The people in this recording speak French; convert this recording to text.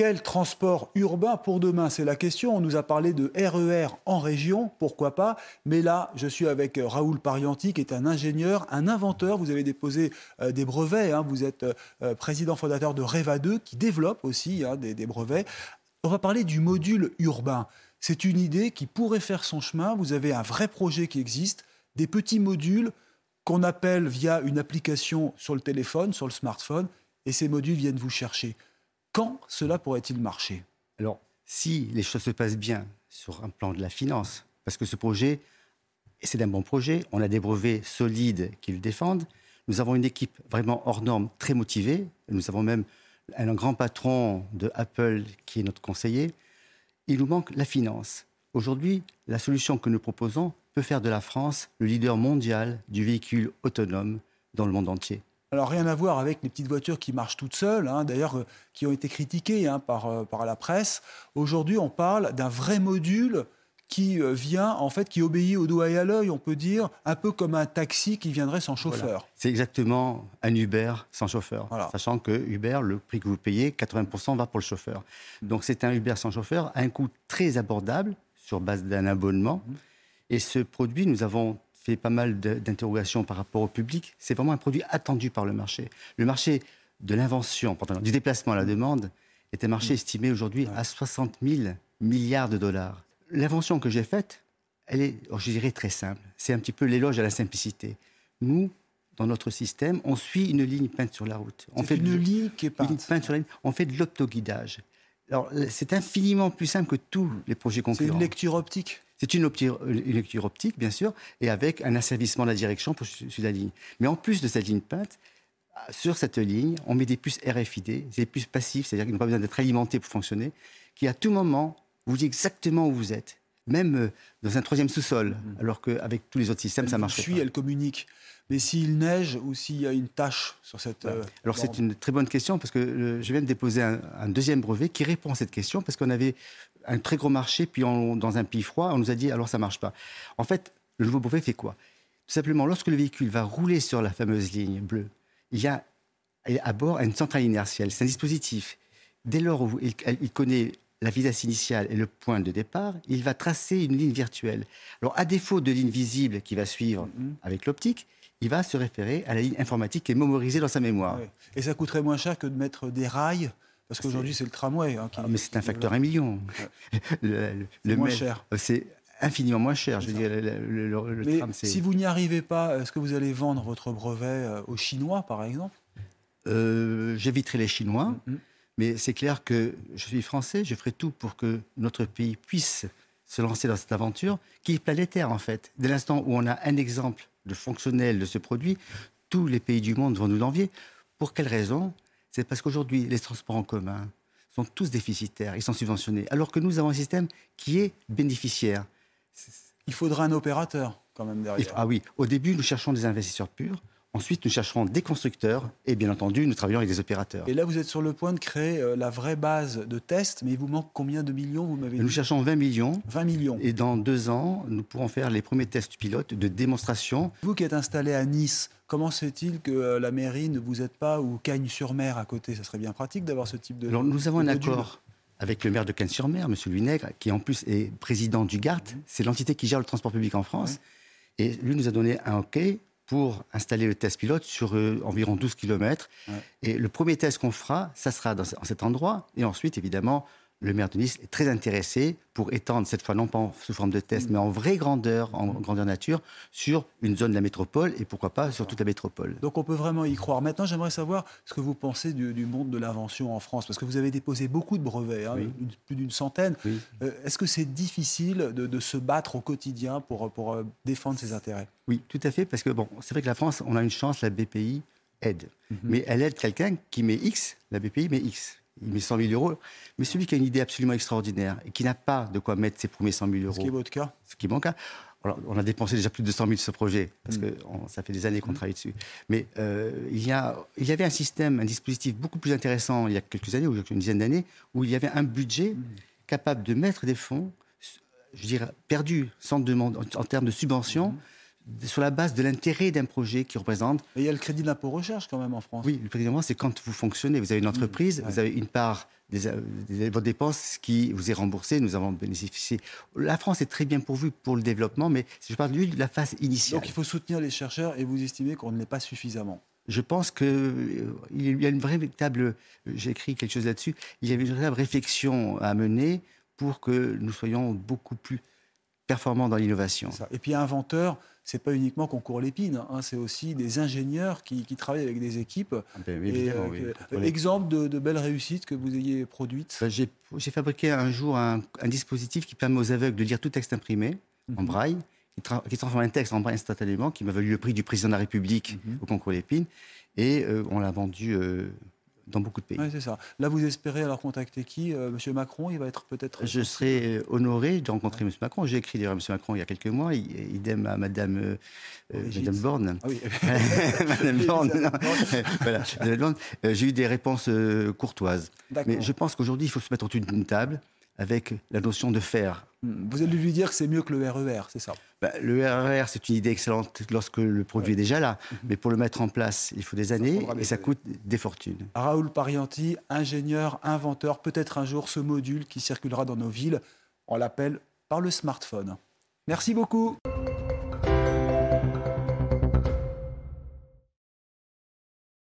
Quel transport urbain pour demain? C'est la question. On nous a parlé de RER en région, pourquoi pas Mais là, je suis avec euh, Raoul Parianti, qui est un ingénieur, un inventeur. Vous avez déposé euh, des brevets. Hein. Vous êtes euh, président fondateur de Reva 2, qui développe aussi hein, des brevets. On va parler du module urbain. C'est une idée qui pourrait faire son chemin. Vous avez un vrai projet qui existe, des petits modules qu'on appelle via une application sur le téléphone, sur le smartphone, et ces modules viennent vous chercher. Quand cela pourrait-il marcher? Alors, si les choses se passent bien sur un plan de la finance, parce que ce projet, c'est un bon projet, on a des brevets solides qui le défendent, nous avons une équipe vraiment hors norme, très motivée, nous avons même un grand patron de Apple qui est notre conseiller, il nous manque la finance. Aujourd'hui, la solution que nous proposons peut faire de la France le leader mondial du véhicule autonome dans le monde entier. Alors rien à voir avec les petites voitures qui marchent toutes seules, hein, d'ailleurs euh, qui ont été critiquées hein, par, euh, par la presse. Aujourd'hui, on parle d'un vrai module qui euh, vient, en fait, qui obéit au doigt et à l'œil, on peut dire, un peu comme un taxi qui viendrait sans chauffeur. Voilà. C'est exactement un Uber sans chauffeur. Voilà. Sachant que Uber, le prix que vous payez, 80% va pour le chauffeur. Donc c'est un Uber sans chauffeur à un coût très abordable, sur base d'un abonnement. Et ce produit, nous avons fait pas mal d'interrogations par rapport au public. C'est vraiment un produit attendu par le marché. Le marché de l'invention, du déplacement à la demande, est un marché estimé aujourd'hui à 60 000 milliards de dollars. L'invention que j'ai faite, elle est, oh, je dirais, très simple. C'est un petit peu l'éloge à la simplicité. Nous, dans notre système, on suit une ligne peinte sur la route. On C'est une de- ligne qui est une peinte. peinte sur la ligne. On fait de l'optoguidage. Alors, c'est infiniment plus simple que tous les projets C'est concurrents. une lecture optique. C'est une, lecture optique, bien sûr, et avec un asservissement de la direction pour su- suivre la ligne. Mais en plus de cette ligne peinte, sur cette ligne, on met des puces RFID, des puces passives, c'est-à-dire qu'ils n'ont pas besoin d'être alimentés pour fonctionner, qui à tout moment vous dit exactement où vous êtes, même euh, dans un troisième sous-sol, alors qu'avec tous les autres systèmes, ça Elle marche vous suit, pas. elle communique. Mais s'il neige ou s'il y a une tache sur cette. euh, Alors c'est une très bonne question parce que euh, je viens de déposer un, un deuxième brevet qui répond à cette question parce qu'on avait un très gros marché puis on- dans un pays froid on nous a dit alors ça marche pas. En fait le nouveau brevet fait quoi? Tout simplement lorsque le véhicule va rouler sur la fameuse ligne bleue, il y a à bord une centrale inertielle. C'est un dispositif. Dès lors où il, il connaît la vitesse initiale et le point de départ, il va tracer une ligne virtuelle. Alors, à défaut de ligne visible qui va suivre Mhm. avec l'optique, il va se référer à la ligne informatique qui est mémorisée dans sa mémoire. Et ça coûterait moins cher que de mettre des rails, parce qu'aujourd'hui c'est le tramway. hein, qui- Ah, mais c'est un facteur développe. un million. Le, le- C'est le moins mail- cher. euh, C'est infiniment moins cher. Je veux dire, le, Mais tram, si vous n'y arrivez pas, est-ce que vous allez vendre votre brevet euh, aux Chinois, par exemple? Euh, J'éviterai les Chinois, Mhm. Mais c'est clair que je suis français, je ferai tout pour que notre pays puisse se lancer dans cette aventure qui est planétaire en fait. Dès l'instant où on a un exemple de fonctionnel de ce produit, tous les pays du monde vont nous l'envier. Pour quelle raison? C'est parce qu'aujourd'hui, les transports en commun sont tous déficitaires, ils sont subventionnés, alors que nous avons un système qui est bénéficiaire. Il faudra un opérateur, quand même, derrière. Ah oui, au début, nous cherchons des investisseurs purs. Ensuite, nous chercherons des constructeurs. Et bien entendu, nous travaillons avec des opérateurs. Et là, vous êtes sur le point de créer euh, la vraie base de test, mais il vous manque combien de millions, vous m'avez Nous dit cherchons 20 millions. 20 millions. Et dans deux ans, nous pourrons faire les premiers tests pilotes de démonstration. Vous qui êtes installé à Nice, comment se fait-il que euh, la mairie ne vous aide pas ou Cagnes-sur-Mer à côté? Ça serait bien pratique d'avoir ce type de. Alors, nous avons un module. accord avec le maire de Cannes-sur-Mer, M. Louis Nègre, qui en plus est président du GART. C'est l'entité qui gère le transport public en France. Et lui nous a donné un OK pour installer le test pilote sur euh, environ 12 km. Ouais. Et le premier test qu'on fera, ça sera dans, en cet endroit. Et ensuite, évidemment, le maire de Nice est très intéressé pour étendre, cette fois non pas en- sous forme de test, Mm. mais en vraie grandeur, en grandeur nature, sur une zone de la métropole et pourquoi pas sur toute la métropole. Donc on peut vraiment y croire. Maintenant, j'aimerais savoir ce que vous pensez du, du monde de l'invention en France, parce que vous avez déposé beaucoup de brevets, hein, Oui. plus d'une centaine. Oui. Euh, Est-ce que c'est difficile de, de se battre au quotidien pour, pour euh, défendre ses intérêts? Oui, tout à fait, parce que bon, c'est vrai que la France, on a une chance, la BPI aide. Mais elle aide quelqu'un qui met X, la BPI met X. Il met 100 000 euros. Mais celui qui a une idée absolument extraordinaire et qui n'a pas de quoi mettre ses premiers 100 000 euros. Ce qui est votre cas Ce qui est mon cas. Alors, on a dépensé déjà plus de 100 000 sur ce projet, parce que ça fait des années qu'on travaille dessus. Mais euh, il, y a, il y avait un système, un dispositif beaucoup plus intéressant il y a quelques années, ou une dizaine d'années, où il y avait un budget capable de mettre des fonds, je dirais, perdus, sans demande, en, termes de subventions, sur la base de l'intérêt d'un projet qui représente. Mais il y a le crédit d'impôt recherche quand même en France. Oui, le crédit d'impôt, c'est quand vous fonctionnez. Vous avez une mmh, entreprise, vous avez une part des, des, vos dépenses qui vous est remboursée. Nous avons bénéficié. La France est très bien pourvue pour le développement, mais je parle de la phase initiale. Donc il faut soutenir les chercheurs et vous estimez qu'on ne l'est pas suffisamment je pense qu'il euh, y a une véritable, j'ai écrit quelque chose là-dessus, il y a une véritable réflexion à mener pour que nous soyons beaucoup plus performants dans l'innovation. Et puis inventeur, c'est pas uniquement concours l'épine, hein, c'est aussi des ingénieurs qui, travaillent avec des équipes. Ah euh, exemple de, belles réussites que vous ayez produites ben, J'ai fabriqué un jour un, dispositif qui permet aux aveugles de lire tout texte imprimé en mhm. braille, qui, transforme un texte en braille instantanément, qui m'a valu le prix du président de la République mhm. au concours l'épine. Et euh, on l'a vendu euh, dans beaucoup de pays. Oui, c'est ça. Là, vous espérez alors contacter qui euh, Monsieur Macron, il va être peut-être. Je serai euh, honoré de rencontrer Monsieur Macron. J'ai écrit d'ailleurs à Monsieur Macron il y a quelques mois. Idem à Madame, euh, Madame Borne. Ah oui. Madame Borne. voilà. Borne. J'ai eu des réponses courtoises. Mais je pense qu'aujourd'hui, il faut se mettre autour d'une table avec la notion de faire. Vous allez lui dire que c'est mieux que le RER, e c'est ça? Bah, Le RER, e c'est une idée excellente lorsque le produit est déjà là, mhm. mais pour le mettre en place, il faut des années et ça coûte des fortunes. Raoul Parianti, ingénieur, inventeur, peut-être un jour ce module qui circulera dans nos villes, on l'appelle par le smartphone. Merci beaucoup.